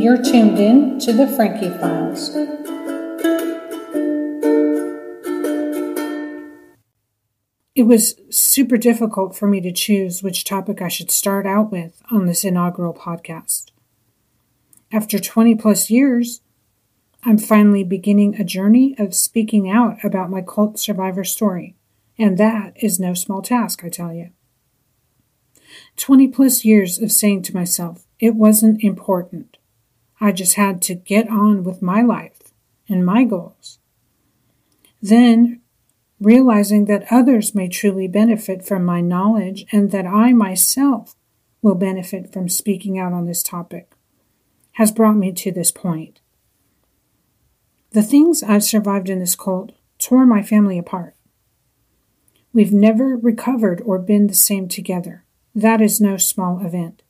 You're tuned in to the Frankie Files. It was super difficult for me to choose which topic I should start out with on this inaugural podcast. After 20 plus years, I'm finally beginning a journey of speaking out about my cult survivor story, and that is no small task, I tell you. 20 plus years of saying to myself, it wasn't important. I just had to get on with my life and my goals. Then realizing that others may truly benefit from my knowledge and that I myself will benefit from speaking out on this topic has brought me to this point. The things I've survived in this cult tore my family apart. We've never recovered or been the same together. That is no small event.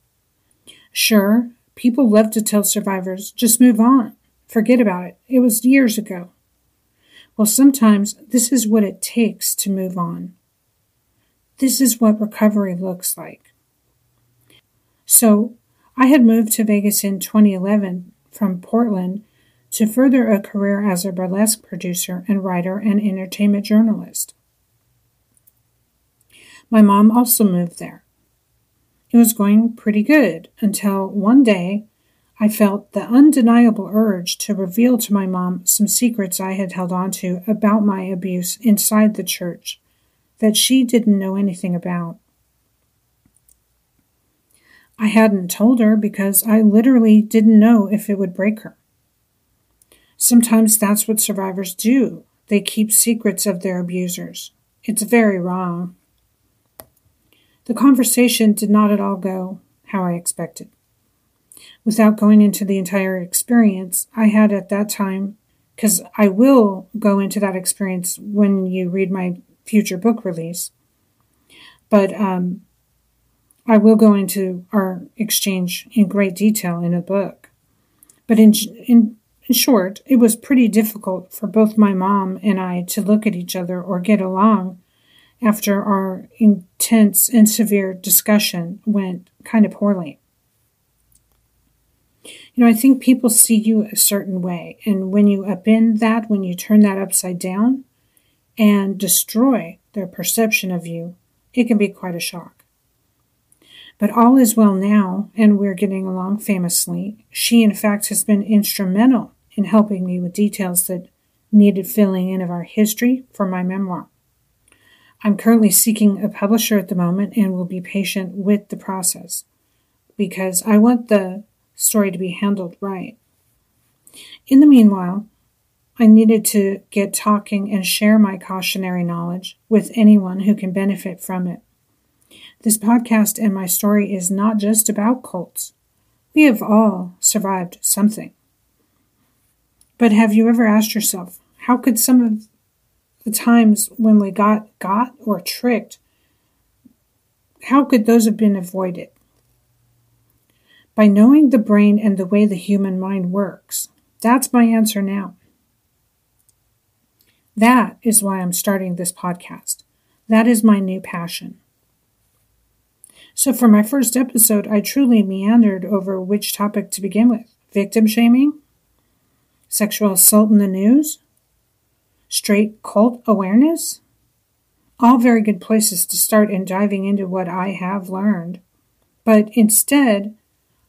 Sure, people love to tell survivors, just move on, forget about it. It was years ago. Well, sometimes this is what it takes to move on. This is what recovery looks like. So, I had moved to Vegas in 2011 from Portland to further a career as a burlesque producer and writer and entertainment journalist. My mom also moved there. It was going pretty good until one day I felt the undeniable urge to reveal to my mom some secrets I had held on to about my abuse inside the church that she didn't know anything about. I hadn't told her because I literally didn't know if it would break her. Sometimes that's what survivors do. They keep secrets of their abusers. It's very wrong. The conversation did not at all go how I expected. Without going into the entire experience, I had at that time, because I will go into that experience when you read my future book release, but um, I will go into our exchange in great detail in a book. But in, in in short, it was pretty difficult for both my mom and I to look at each other or get along after our intense and severe discussion went kind of poorly. You know, I think people see you a certain way, and when you upend that, when you turn that upside down and destroy their perception of you, it can be quite a shock. But all is well now, and we're getting along famously. She, in fact, has been instrumental in helping me with details that needed filling in of our history for my memoir. I'm currently seeking a publisher at the moment and will be patient with the process because I want the story to be handled right. In the meanwhile, I needed to get talking and share my cautionary knowledge with anyone who can benefit from it. This podcast and my story is not just about cults. We have all survived something. But have you ever asked yourself, how could some of the times when we got got or tricked, how could those have been avoided? By knowing the brain and the way the human mind works. That's my answer now. That is why I'm starting this podcast. That is my new passion. So, for my first episode, I truly meandered over which topic to begin with victim shaming, sexual assault in the news, straight cult awareness. All very good places to start in diving into what I have learned. But instead,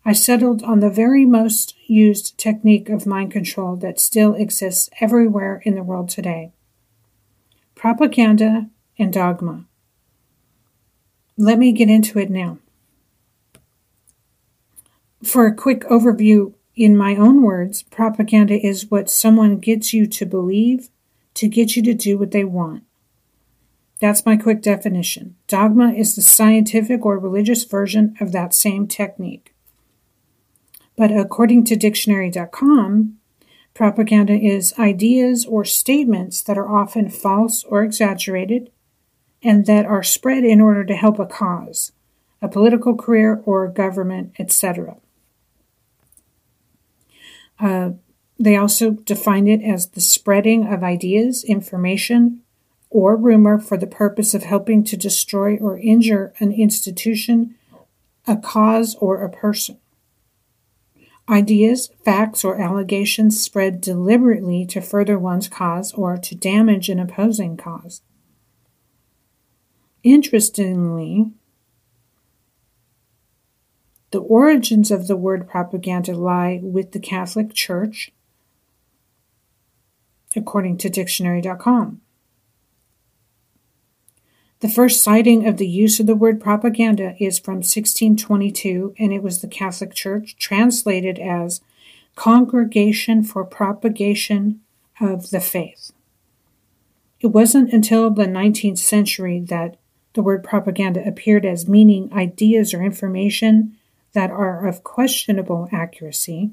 I settled on the very most used technique of mind control that still exists everywhere in the world today propaganda and dogma. Let me get into it now. For a quick overview in my own words, propaganda is what someone gets you to believe to get you to do what they want. That's my quick definition. Dogma is the scientific or religious version of that same technique. But according to dictionary.com, propaganda is ideas or statements that are often false or exaggerated and that are spread in order to help a cause, a political career or government, etc. Uh, they also define it as the spreading of ideas, information, or rumor for the purpose of helping to destroy or injure an institution, a cause, or a person. Ideas, facts, or allegations spread deliberately to further one's cause or to damage an opposing cause. Interestingly, the origins of the word propaganda lie with the Catholic Church, according to dictionary.com. The first citing of the use of the word propaganda is from 1622, and it was the Catholic Church translated as Congregation for Propagation of the Faith. It wasn't until the 19th century that the word propaganda appeared as meaning ideas or information that are of questionable accuracy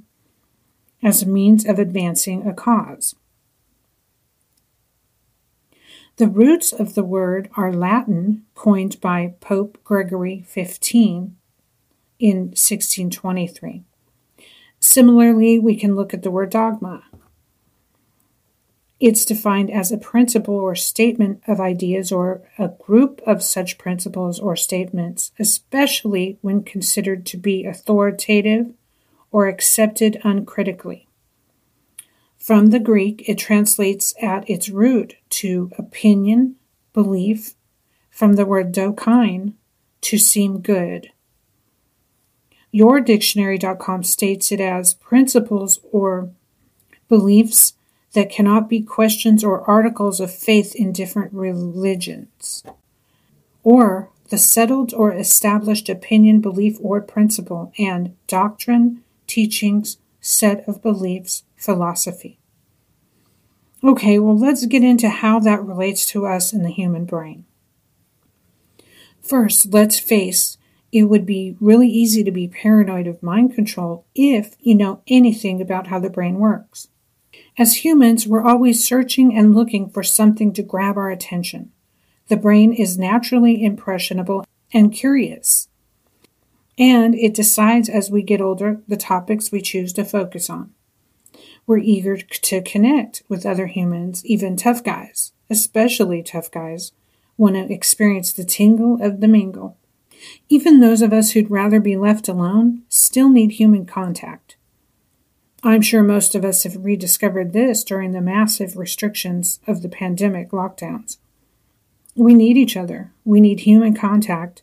as a means of advancing a cause. The roots of the word are Latin, coined by Pope Gregory XV in 1623. Similarly, we can look at the word dogma. It's defined as a principle or statement of ideas or a group of such principles or statements, especially when considered to be authoritative or accepted uncritically. From the Greek, it translates at its root to opinion, belief, from the word dokine, to seem good. YourDictionary.com states it as principles or beliefs that cannot be questions or articles of faith in different religions, or the settled or established opinion, belief, or principle, and doctrine, teachings, set of beliefs, philosophy. Okay, well, let's get into how that relates to us in the human brain. First, let's face it would be really easy to be paranoid of mind control if you know anything about how the brain works. As humans, we're always searching and looking for something to grab our attention. The brain is naturally impressionable and curious. And it decides as we get older the topics we choose to focus on. We're eager to connect with other humans, even tough guys, especially tough guys, want to experience the tingle of the mingle. Even those of us who'd rather be left alone still need human contact. I'm sure most of us have rediscovered this during the massive restrictions of the pandemic lockdowns. We need each other. We need human contact,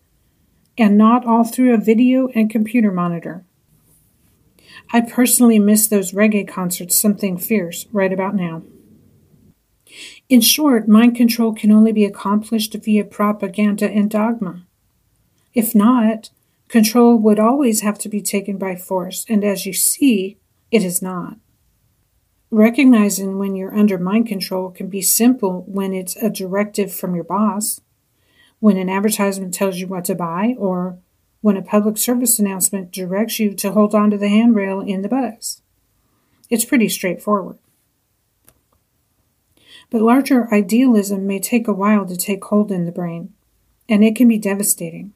and not all through a video and computer monitor. I personally miss those reggae concerts, something fierce, right about now. In short, mind control can only be accomplished via propaganda and dogma. If not, control would always have to be taken by force, and as you see, it is not. Recognizing when you're under mind control can be simple when it's a directive from your boss, when an advertisement tells you what to buy, or when a public service announcement directs you to hold onto the handrail in the bus. It's pretty straightforward. But larger idealism may take a while to take hold in the brain, and it can be devastating.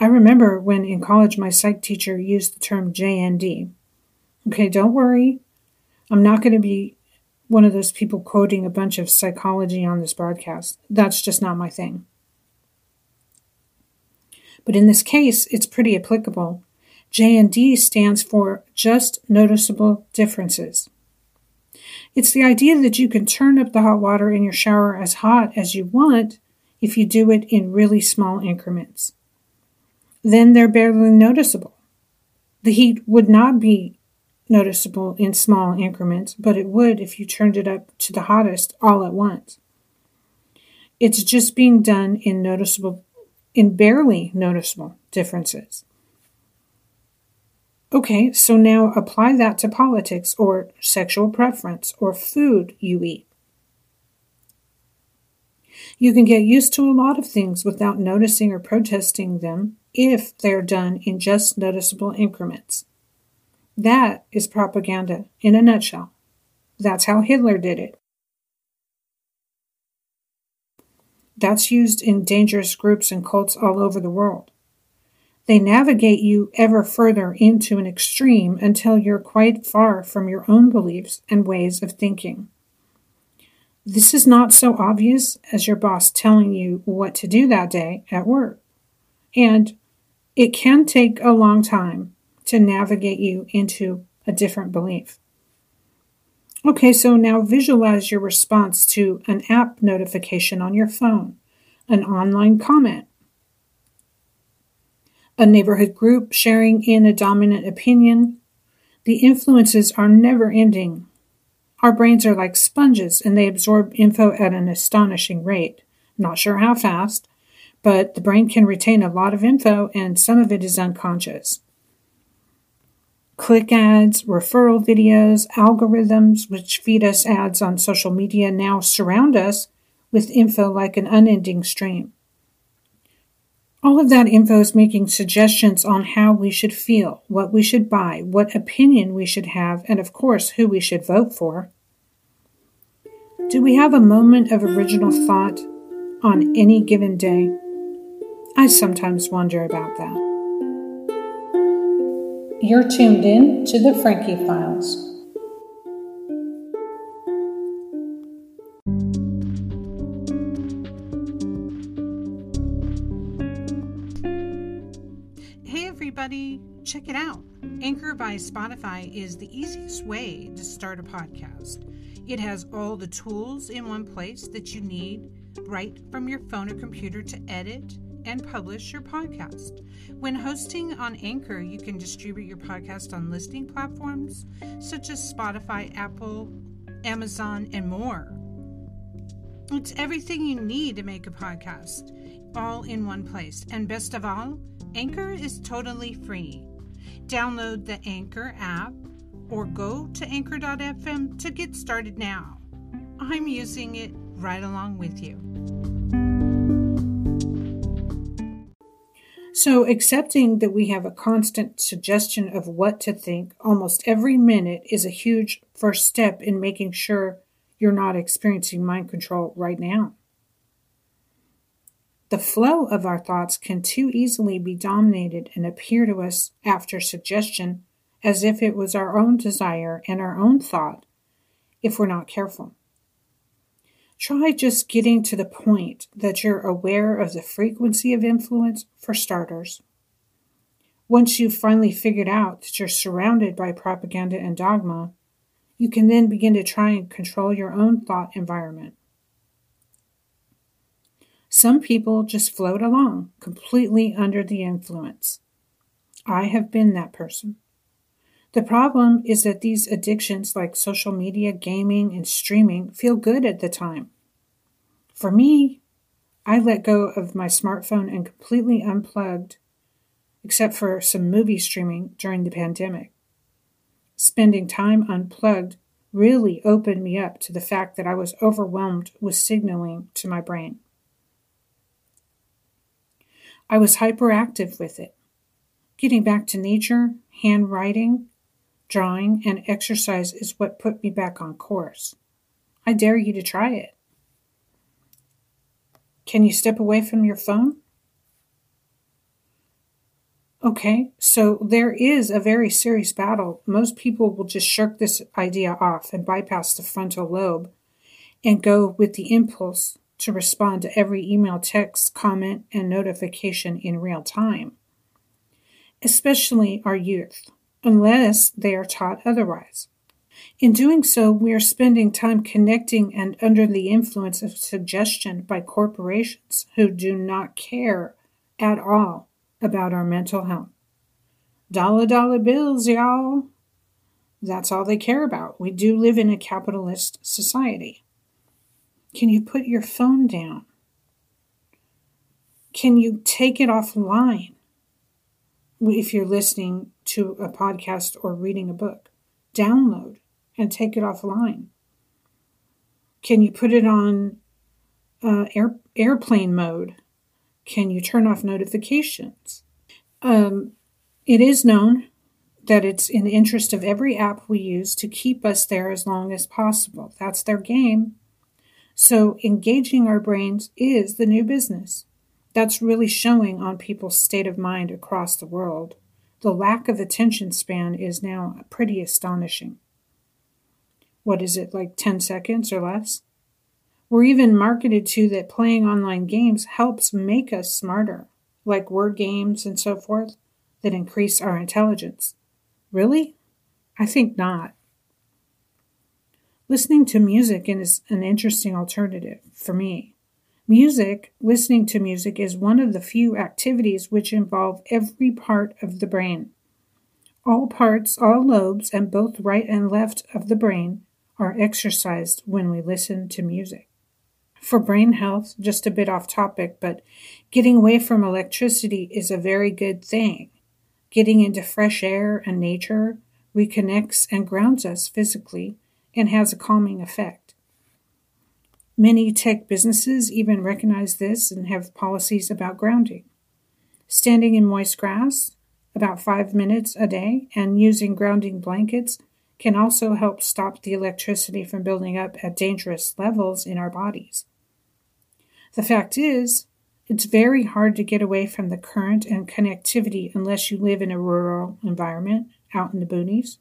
I remember when in college my psych teacher used the term JND. Okay, don't worry. I'm not going to be one of those people quoting a bunch of psychology on this broadcast. That's just not my thing. But in this case, it's pretty applicable. JND stands for just noticeable differences. It's the idea that you can turn up the hot water in your shower as hot as you want if you do it in really small increments. Then they're barely noticeable. The heat would not be noticeable in small increments, but it would if you turned it up to the hottest all at once. It's just being done in noticeable in barely noticeable differences. Okay, so now apply that to politics or sexual preference or food you eat. You can get used to a lot of things without noticing or protesting them if they are done in just noticeable increments. That is propaganda in a nutshell. That's how Hitler did it. That's used in dangerous groups and cults all over the world. They navigate you ever further into an extreme until you're quite far from your own beliefs and ways of thinking. This is not so obvious as your boss telling you what to do that day at work. And it can take a long time to navigate you into a different belief. Okay, so now visualize your response to an app notification on your phone, an online comment, a neighborhood group sharing in a dominant opinion. The influences are never ending. Our brains are like sponges and they absorb info at an astonishing rate. Not sure how fast, but the brain can retain a lot of info and some of it is unconscious. Click ads, referral videos, algorithms which feed us ads on social media now surround us with info like an unending stream. All of that info is making suggestions on how we should feel, what we should buy, what opinion we should have, and of course, who we should vote for. Do we have a moment of original thought on any given day? I sometimes wonder about that. You're tuned in to the Frankie Files. Hey, everybody, check it out. Anchor by Spotify is the easiest way to start a podcast. It has all the tools in one place that you need right from your phone or computer to edit and publish your podcast. When hosting on Anchor, you can distribute your podcast on listing platforms such as Spotify, Apple, Amazon, and more. It's everything you need to make a podcast, all in one place. And best of all, Anchor is totally free. Download the Anchor app or go to anchor.fm to get started now. I'm using it right along with you. So, accepting that we have a constant suggestion of what to think almost every minute is a huge first step in making sure you're not experiencing mind control right now. The flow of our thoughts can too easily be dominated and appear to us after suggestion as if it was our own desire and our own thought if we're not careful. Try just getting to the point that you're aware of the frequency of influence for starters. Once you've finally figured out that you're surrounded by propaganda and dogma, you can then begin to try and control your own thought environment. Some people just float along completely under the influence. I have been that person. The problem is that these addictions like social media, gaming, and streaming feel good at the time. For me, I let go of my smartphone and completely unplugged, except for some movie streaming during the pandemic. Spending time unplugged really opened me up to the fact that I was overwhelmed with signaling to my brain. I was hyperactive with it. Getting back to nature, handwriting, drawing, and exercise is what put me back on course. I dare you to try it. Can you step away from your phone? Okay, so there is a very serious battle. Most people will just shirk this idea off and bypass the frontal lobe and go with the impulse to respond to every email, text, comment, and notification in real time, especially our youth, unless they are taught otherwise. In doing so, we are spending time connecting and under the influence of suggestion by corporations who do not care at all about our mental health. Dollar dollar bills, y'all. That's all they care about. We do live in a capitalist society. Can you put your phone down? Can you take it offline if you're listening to a podcast or reading a book? Download and take it offline? Can you put it on uh, air, airplane mode? Can you turn off notifications? Um, it is known that it's in the interest of every app we use to keep us there as long as possible. That's their game. So, engaging our brains is the new business. That's really showing on people's state of mind across the world. The lack of attention span is now pretty astonishing what is it, like 10 seconds or less? We're even marketed to that playing online games helps make us smarter, like word games and so forth. that increase our intelligence. Really? I think not. Listening to music is an interesting alternative for me. Music, listening to music, is one of the few activities which involve every part of the brain. All parts, all lobes, and both right and left of the brain are exercised when we listen to music. For brain health, just a bit off topic, but getting away from electricity is a very good thing. Getting into fresh air and nature reconnects and grounds us physically and has a calming effect. Many tech businesses even recognize this and have policies about grounding. Standing in moist grass about five minutes a day and using grounding blankets can also help stop the electricity from building up at dangerous levels in our bodies. The fact is, it's very hard to get away from the current and connectivity unless you live in a rural environment out in the boonies.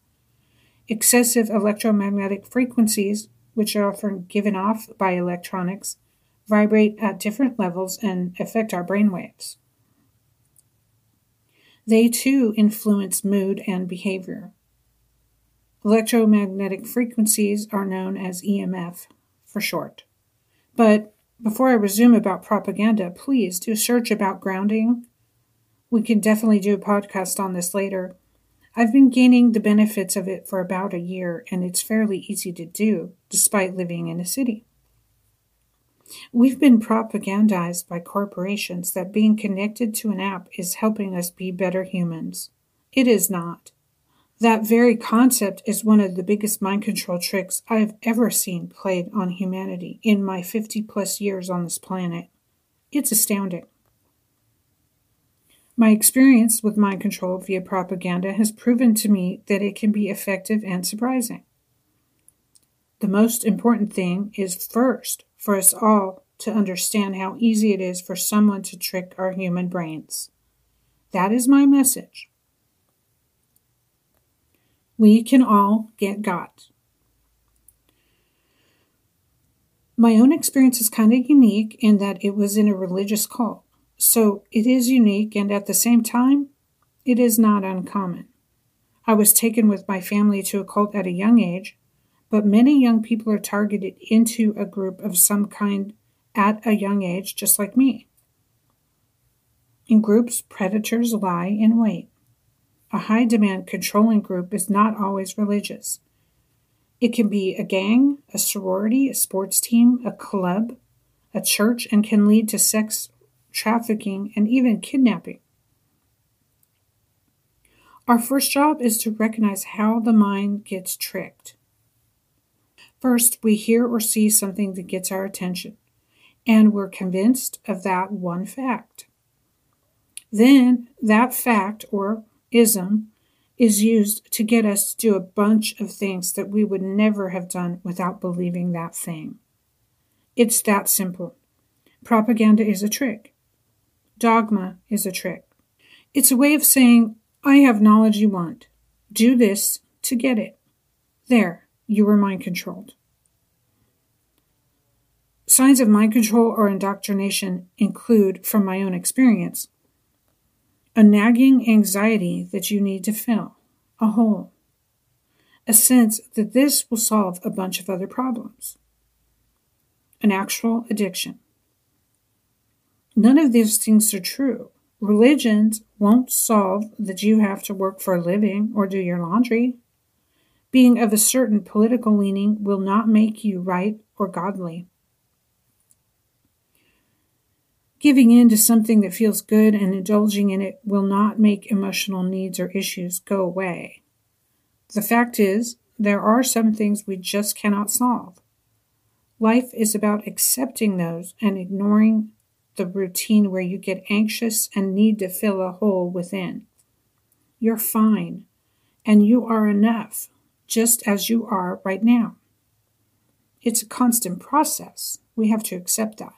Excessive electromagnetic frequencies, which are often given off by electronics, vibrate at different levels and affect our brainwaves. They too influence mood and behavior. Electromagnetic frequencies are known as EMF for short. But before I resume about propaganda, please do search about grounding. We can definitely do a podcast on this later. I've been gaining the benefits of it for about a year, and it's fairly easy to do despite living in a city. We've been propagandized by corporations that being connected to an app is helping us be better humans. It is not. That very concept is one of the biggest mind control tricks I've ever seen played on humanity in my 50 plus years on this planet. It's astounding. My experience with mind control via propaganda has proven to me that it can be effective and surprising. The most important thing is first for us all to understand how easy it is for someone to trick our human brains. That is my message. We can all get got. My own experience is kind of unique in that it was in a religious cult. So it is unique, and at the same time, it is not uncommon. I was taken with my family to a cult at a young age, but many young people are targeted into a group of some kind at a young age, just like me. In groups, predators lie in wait. A high demand controlling group is not always religious. It can be a gang, a sorority, a sports team, a club, a church, and can lead to sex trafficking, and even kidnapping. Our first job is to recognize how the mind gets tricked. First, we hear or see something that gets our attention, and we're convinced of that one fact. Then, that fact or ism is used to get us to do a bunch of things that we would never have done without believing that thing. It's that simple. Propaganda is a trick. Dogma is a trick. It's a way of saying, I have knowledge you want. Do this to get it. There, you were mind controlled. Signs of mind control or indoctrination include, from my own experience, a nagging anxiety that you need to fill, a hole, a sense that this will solve a bunch of other problems, an actual addiction, None of these things are true. Religions won't solve that you have to work for a living or do your laundry. Being of a certain political leaning will not make you right or godly. Giving in to something that feels good and indulging in it will not make emotional needs or issues go away. The fact is, there are some things we just cannot solve. Life is about accepting those and ignoring the routine where you get anxious and need to fill a hole within. You're fine, and you are enough, just as you are right now. It's a constant process. We have to accept that.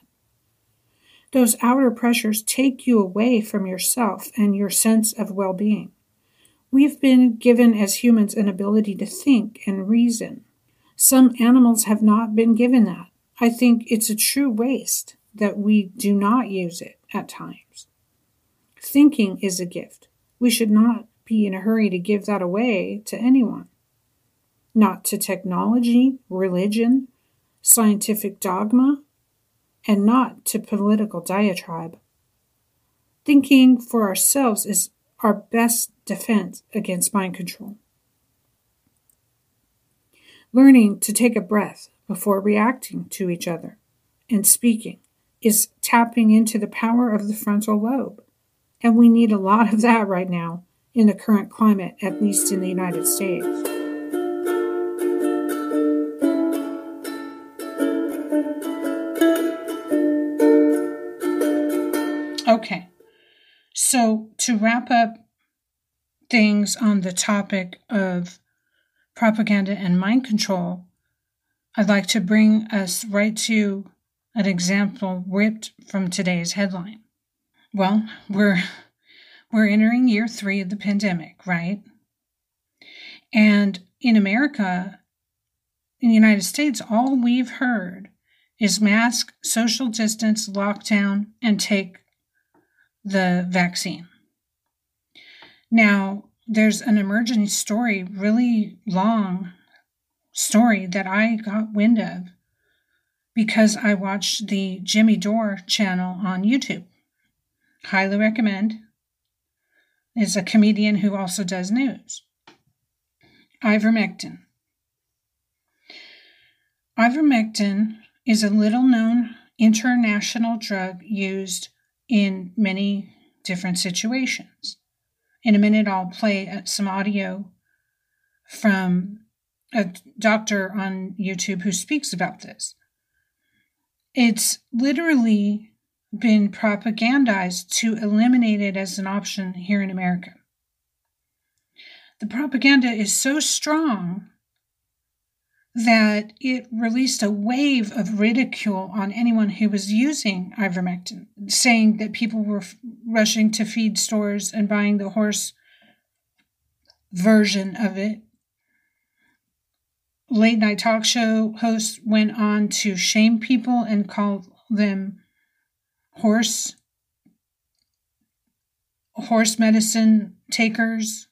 Those outer pressures take you away from yourself and your sense of well being. We've been given as humans an ability to think and reason. Some animals have not been given that. I think it's a true waste that we do not use it at times. Thinking is a gift. we should not be in a hurry to give that away to anyone. Not to technology, religion, scientific dogma, and not to political diatribe. Thinking for ourselves is our best defense against mind control. Learning to take a breath before reacting to each other and speaking is tapping into the power of the frontal lobe. And we need a lot of that right now in the current climate, at least in the United States. So to wrap up things on the topic of propaganda and mind control, I'd like to bring us right to an example ripped from today's headline. Well, we're we're entering year 3 of the pandemic, right? And in America, in the United States, all we've heard is mask, social distance, lockdown, and take the vaccine. Now, there's an emerging story, really long story that I got wind of because I watched the Jimmy Dore channel on YouTube. Highly recommend. Is a comedian who also does news. Ivermectin. Ivermectin is a little known international drug used in many different situations. In a minute, I'll play uh, some audio from a doctor on YouTube who speaks about this. It's literally been propagandized to eliminate it as an option here in America. The propaganda is so strong that it released a wave of ridicule on anyone who was using ivermectin, saying that people were f- rushing to feed stores and buying the horse version of it. Late night talk show hosts went on to shame people and call them horse horse medicine takers.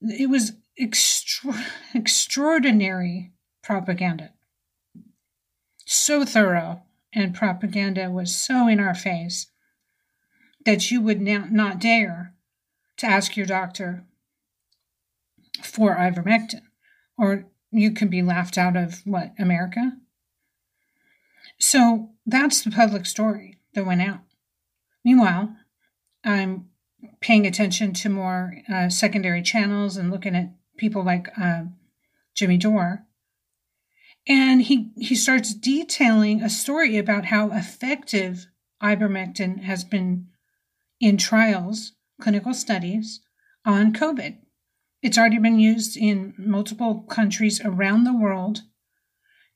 It was extra- extraordinary propaganda. So thorough, and propaganda was so in our face that you would not dare to ask your doctor for ivermectin, or you could be laughed out of what, America? So that's the public story that went out. Meanwhile, I'm paying attention to more uh, secondary channels and looking at people like uh, Jimmy Dore and he, he starts detailing a story about how effective ivermectin has been in trials, clinical studies on COVID. It's already been used in multiple countries around the world.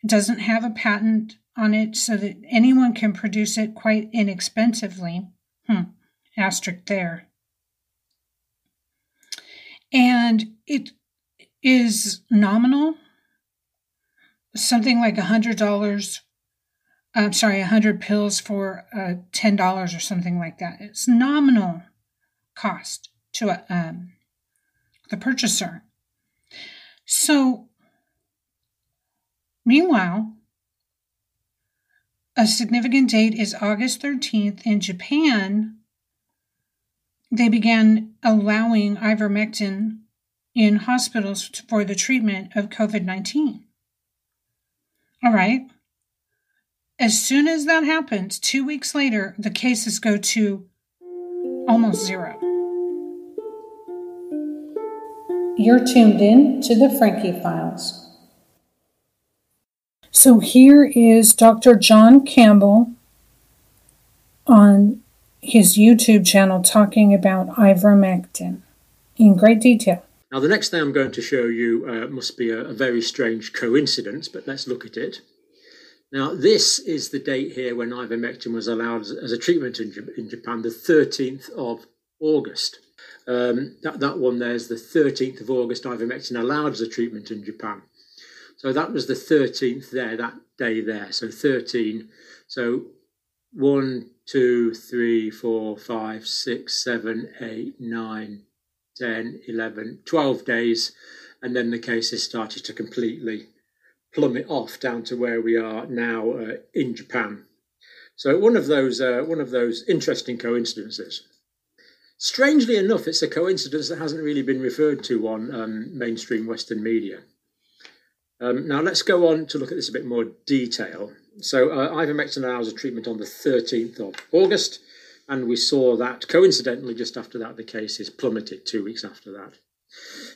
It doesn't have a patent on it so that anyone can produce it quite inexpensively. Hmm, asterisk there. And it is nominal something like a hundred dollars. I'm sorry, a hundred pills for uh, ten dollars or something like that. It's nominal cost to a, um, the purchaser. So, meanwhile, a significant date is August 13th in Japan. They began allowing ivermectin in hospitals for the treatment of COVID 19. All right. As soon as that happens, two weeks later, the cases go to almost zero. You're tuned in to the Frankie Files. So here is Dr. John Campbell on his YouTube channel talking about ivermectin in great detail. Now, the next thing I'm going to show you uh, must be a, a, very strange coincidence, but let's look at it. Now, this is the date here when ivermectin was allowed as, as a treatment in, in, Japan, the 13th of August. Um, that, that one there is the 13th of August, ivermectin allowed as a treatment in Japan. So that was the 13th there, that day there. So 13. So 1, 2, 3, 4, 5, 6, 7, 8, 9, 10, 11, 12 days, and then the cases started to completely plummet off down to where we are now uh, in Japan. So one of those uh, one of those interesting coincidences. Strangely enough, it's a coincidence that hasn't really been referred to on um, mainstream Western media. Um, now let's go on to look at this a bit more detail. So uh, ivermectin allows a treatment on the 13th of August, and we saw that coincidentally just after that the cases plummeted two weeks after that.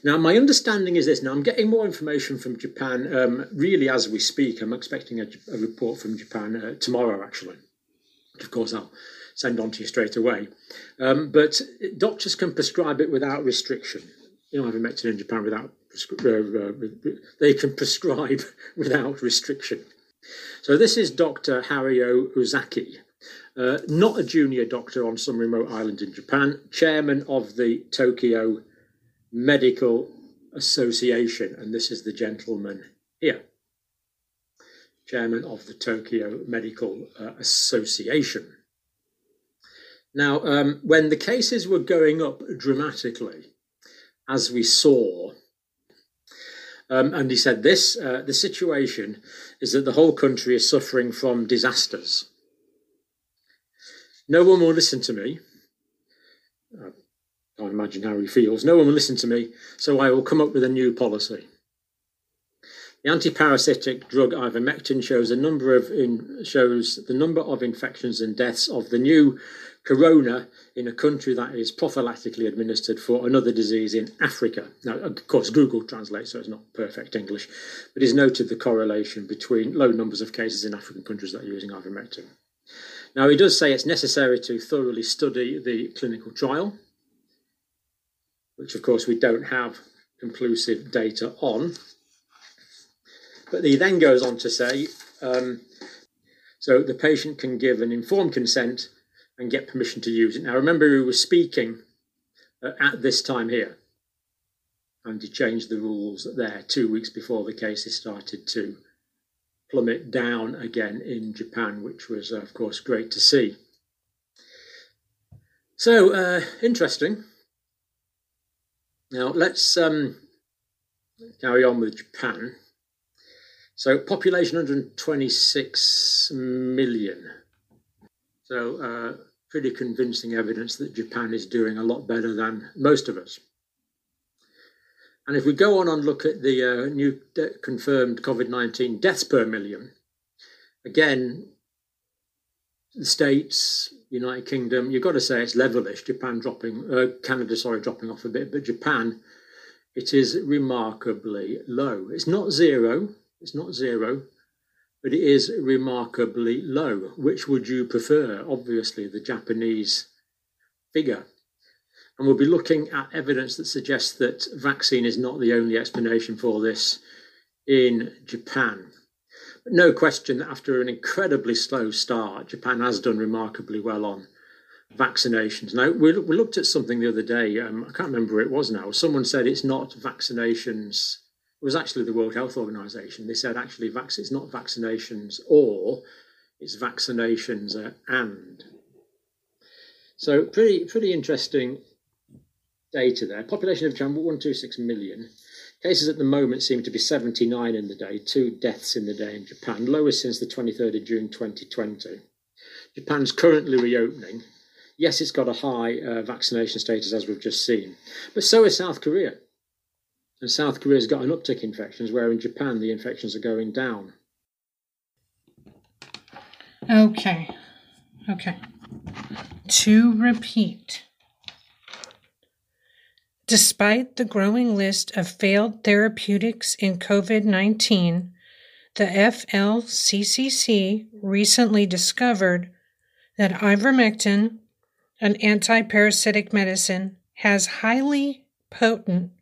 Now, my understanding is this. Now, I'm getting more information from Japan um, really as we speak. I'm expecting a, a report from Japan uh, tomorrow, actually. Which of course, I'll send on to you straight away. Um, but doctors can prescribe it without restriction. You know, I've ivermectin in Japan without uh, uh, they can prescribe without restriction. So this is Dr. Haruo Ozaki, uh, not a junior doctor on some remote island in Japan, chairman of the Tokyo Medical Association, and this is the gentleman here, chairman of the Tokyo Medical uh, Association. Now, um, when the cases were going up dramatically, as we saw, um, and he said this uh, the situation is that the whole country is suffering from disasters. No one will listen to me. Um, I can't imagine how he feels. No one will listen to me, so I will come up with a new policy. The antiparasitic drug ivermectin shows a number of in, shows the number of infections and deaths of the new corona in a country that is prophylactically administered for another disease in Africa. Now, of course, Google translates, so it's not perfect English, but he's noted the correlation between low numbers of cases in African countries that are using ivermectin. Now, he does say it's necessary to thoroughly study the clinical trial, which, of course, we don't have conclusive data on. But he then goes on to say um, so the patient can give an informed consent and get permission to use it. Now, remember, he was speaking uh, at this time here, and he changed the rules there two weeks before the cases started to plummet down again in Japan, which was, uh, of course, great to see. So, uh, interesting. Now, let's um, carry on with Japan. So population 126 million. So uh, pretty convincing evidence that Japan is doing a lot better than most of us. And if we go on and look at the uh, new de- confirmed COVID 19 deaths per million, again, the States, United Kingdom, you've got to say it's levelish. Japan dropping, uh, Canada, sorry, dropping off a bit, but Japan, it is remarkably low. It's not zero, it's not zero, but it is remarkably low. Which would you prefer? Obviously, the Japanese figure. And we'll be looking at evidence that suggests that vaccine is not the only explanation for this in Japan. But no question that after an incredibly slow start, Japan has done remarkably well on vaccinations. Now, we, we looked at something the other day, um, I can't remember where it was now. Someone said it's not vaccinations it was actually the World Health Organization. They said actually vac- it's not vaccinations or, it's vaccinations uh, and. So pretty pretty interesting data there. Population of Japan 126 million. Cases at the moment seem to be 79 in the day, two deaths in the day in Japan, lowest since the 23rd of June 2020. Japan's currently reopening. Yes, it's got a high uh, vaccination status as we've just seen, but so is South Korea. And South Korea's got an uptick in infections, where in Japan the infections are going down. Okay. Okay. To repeat. Despite the growing list of failed therapeutics in COVID 19, the FLCCC recently discovered that ivermectin, an antiparasitic medicine, has highly potent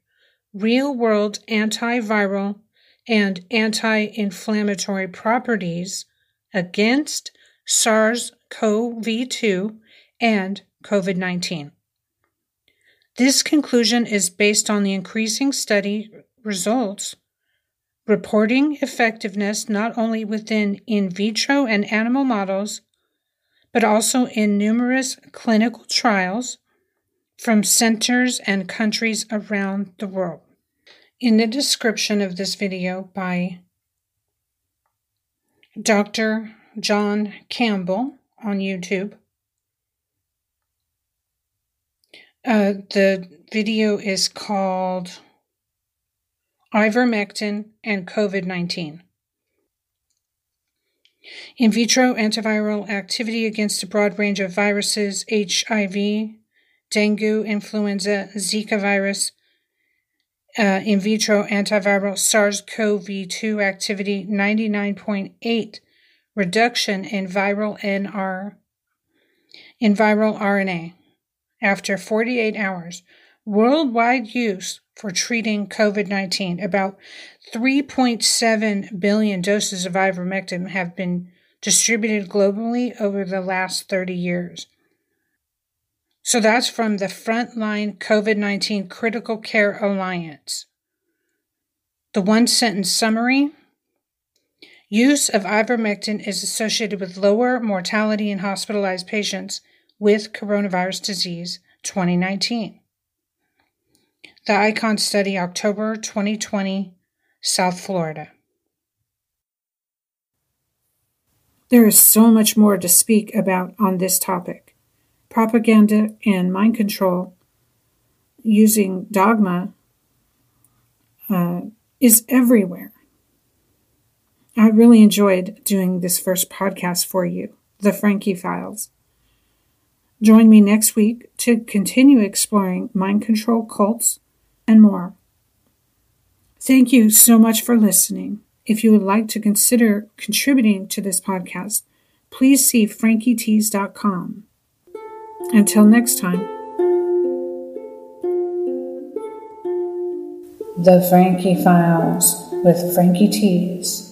real world antiviral and anti inflammatory properties against SARS CoV 2 and COVID 19. This conclusion is based on the increasing study results reporting effectiveness not only within in vitro and animal models, but also in numerous clinical trials from centers and countries around the world. In the description of this video by Dr. John Campbell on YouTube, uh, the video is called Ivermectin and COVID 19. In vitro antiviral activity against a broad range of viruses, HIV, dengue, influenza, Zika virus, uh, in vitro antiviral SARS CoV 2 activity 99.8 reduction in viral NR in viral RNA after 48 hours. Worldwide use for treating COVID 19. About 3.7 billion doses of ivermectin have been distributed globally over the last 30 years. So that's from the Frontline COVID 19 Critical Care Alliance. The one sentence summary Use of ivermectin is associated with lower mortality in hospitalized patients with coronavirus disease 2019. The Icon Study, October 2020, South Florida. There is so much more to speak about on this topic. Propaganda and mind control using dogma uh, is everywhere. I really enjoyed doing this first podcast for you, The Frankie Files. Join me next week to continue exploring mind control cults and more. Thank you so much for listening. If you would like to consider contributing to this podcast, please see frankietease.com. Until next time. The Frankie Files with Frankie Tease.